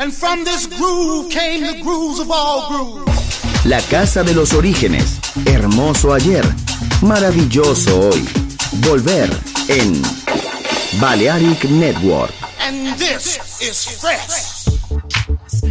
and from this groove came the grooves of all grooves. La casa de los orígenes. Hermoso ayer. Maravilloso hoy. Volver en Balearic Network. And this is fresh. We're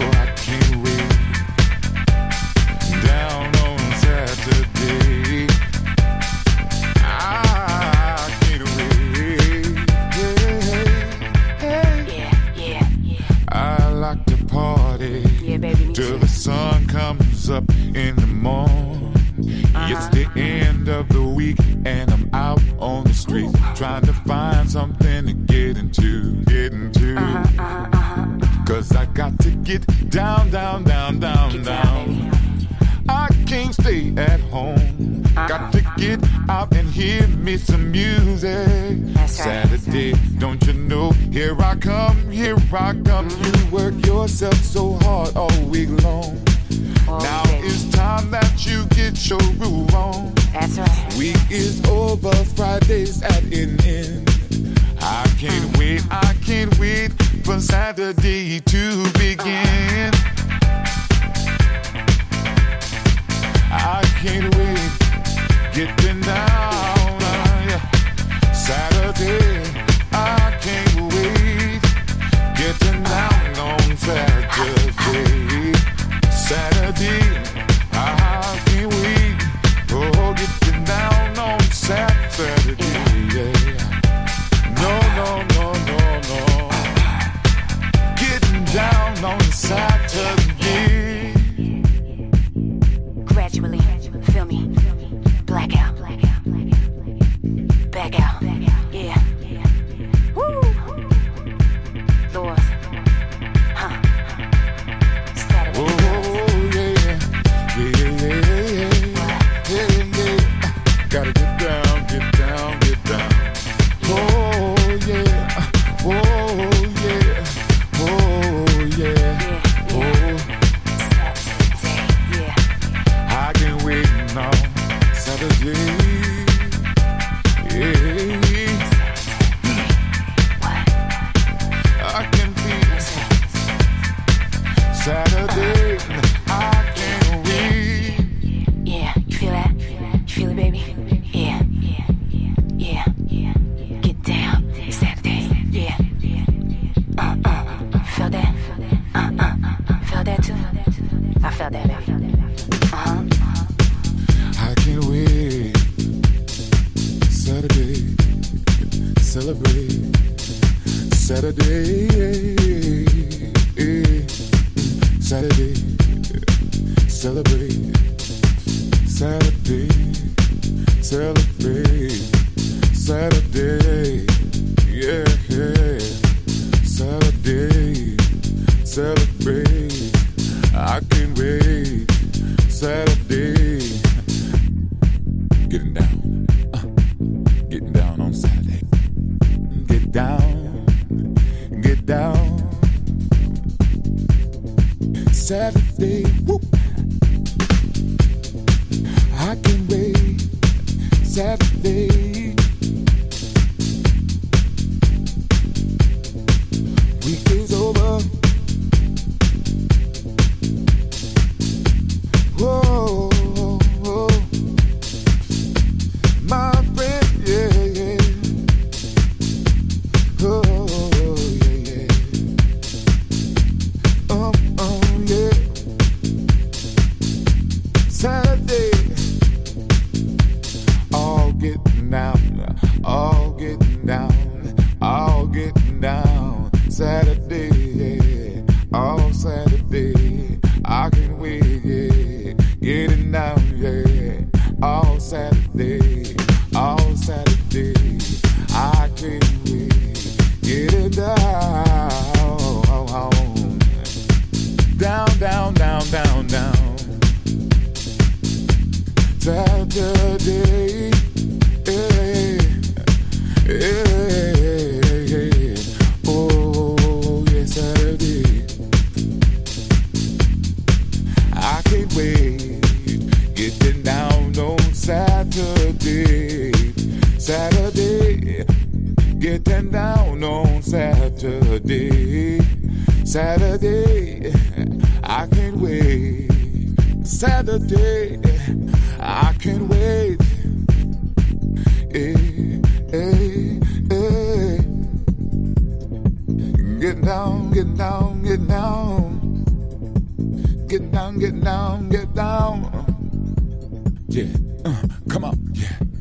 get down, down, down, down, get down. down I can't stay at home. Uh-uh. Got to get out and hear me some music. That's Saturday, right. don't you know? Here I come, here I come. Mm-hmm. You work yourself so hard all week long. Oh, now baby. it's time that you get your groove on. That's right. Week is over, Friday's at an end. I can't uh-huh. wait, I can't wait for Saturday to begin. I can't wait getting down on Saturday. sad.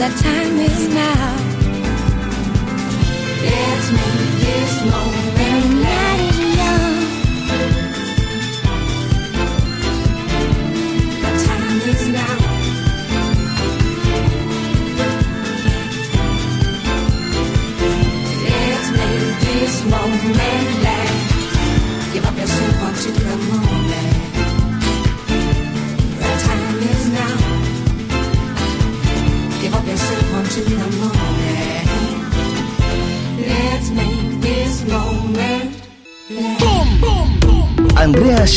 The time is now.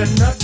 another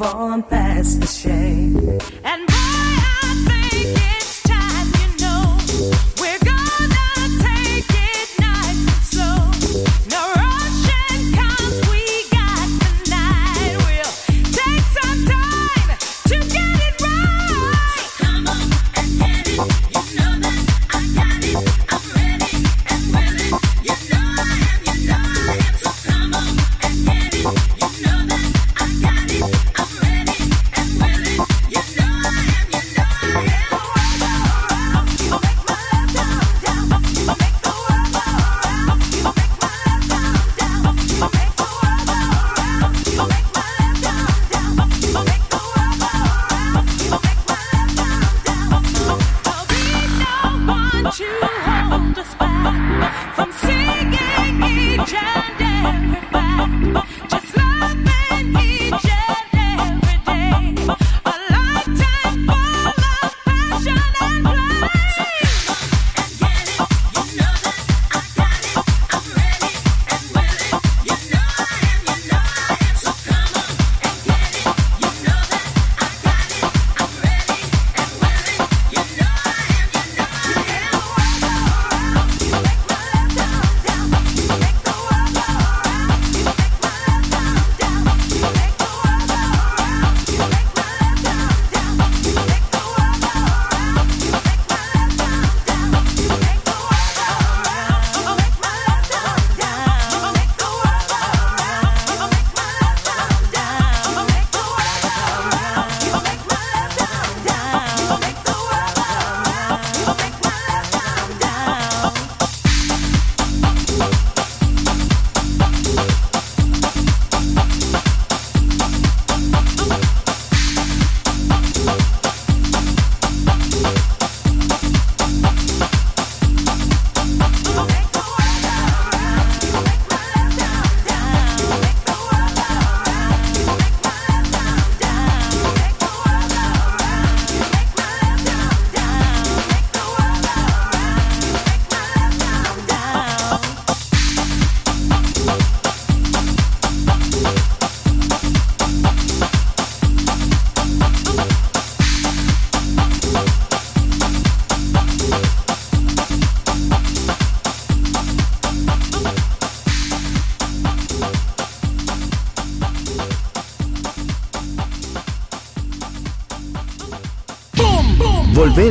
move on past the shame. And I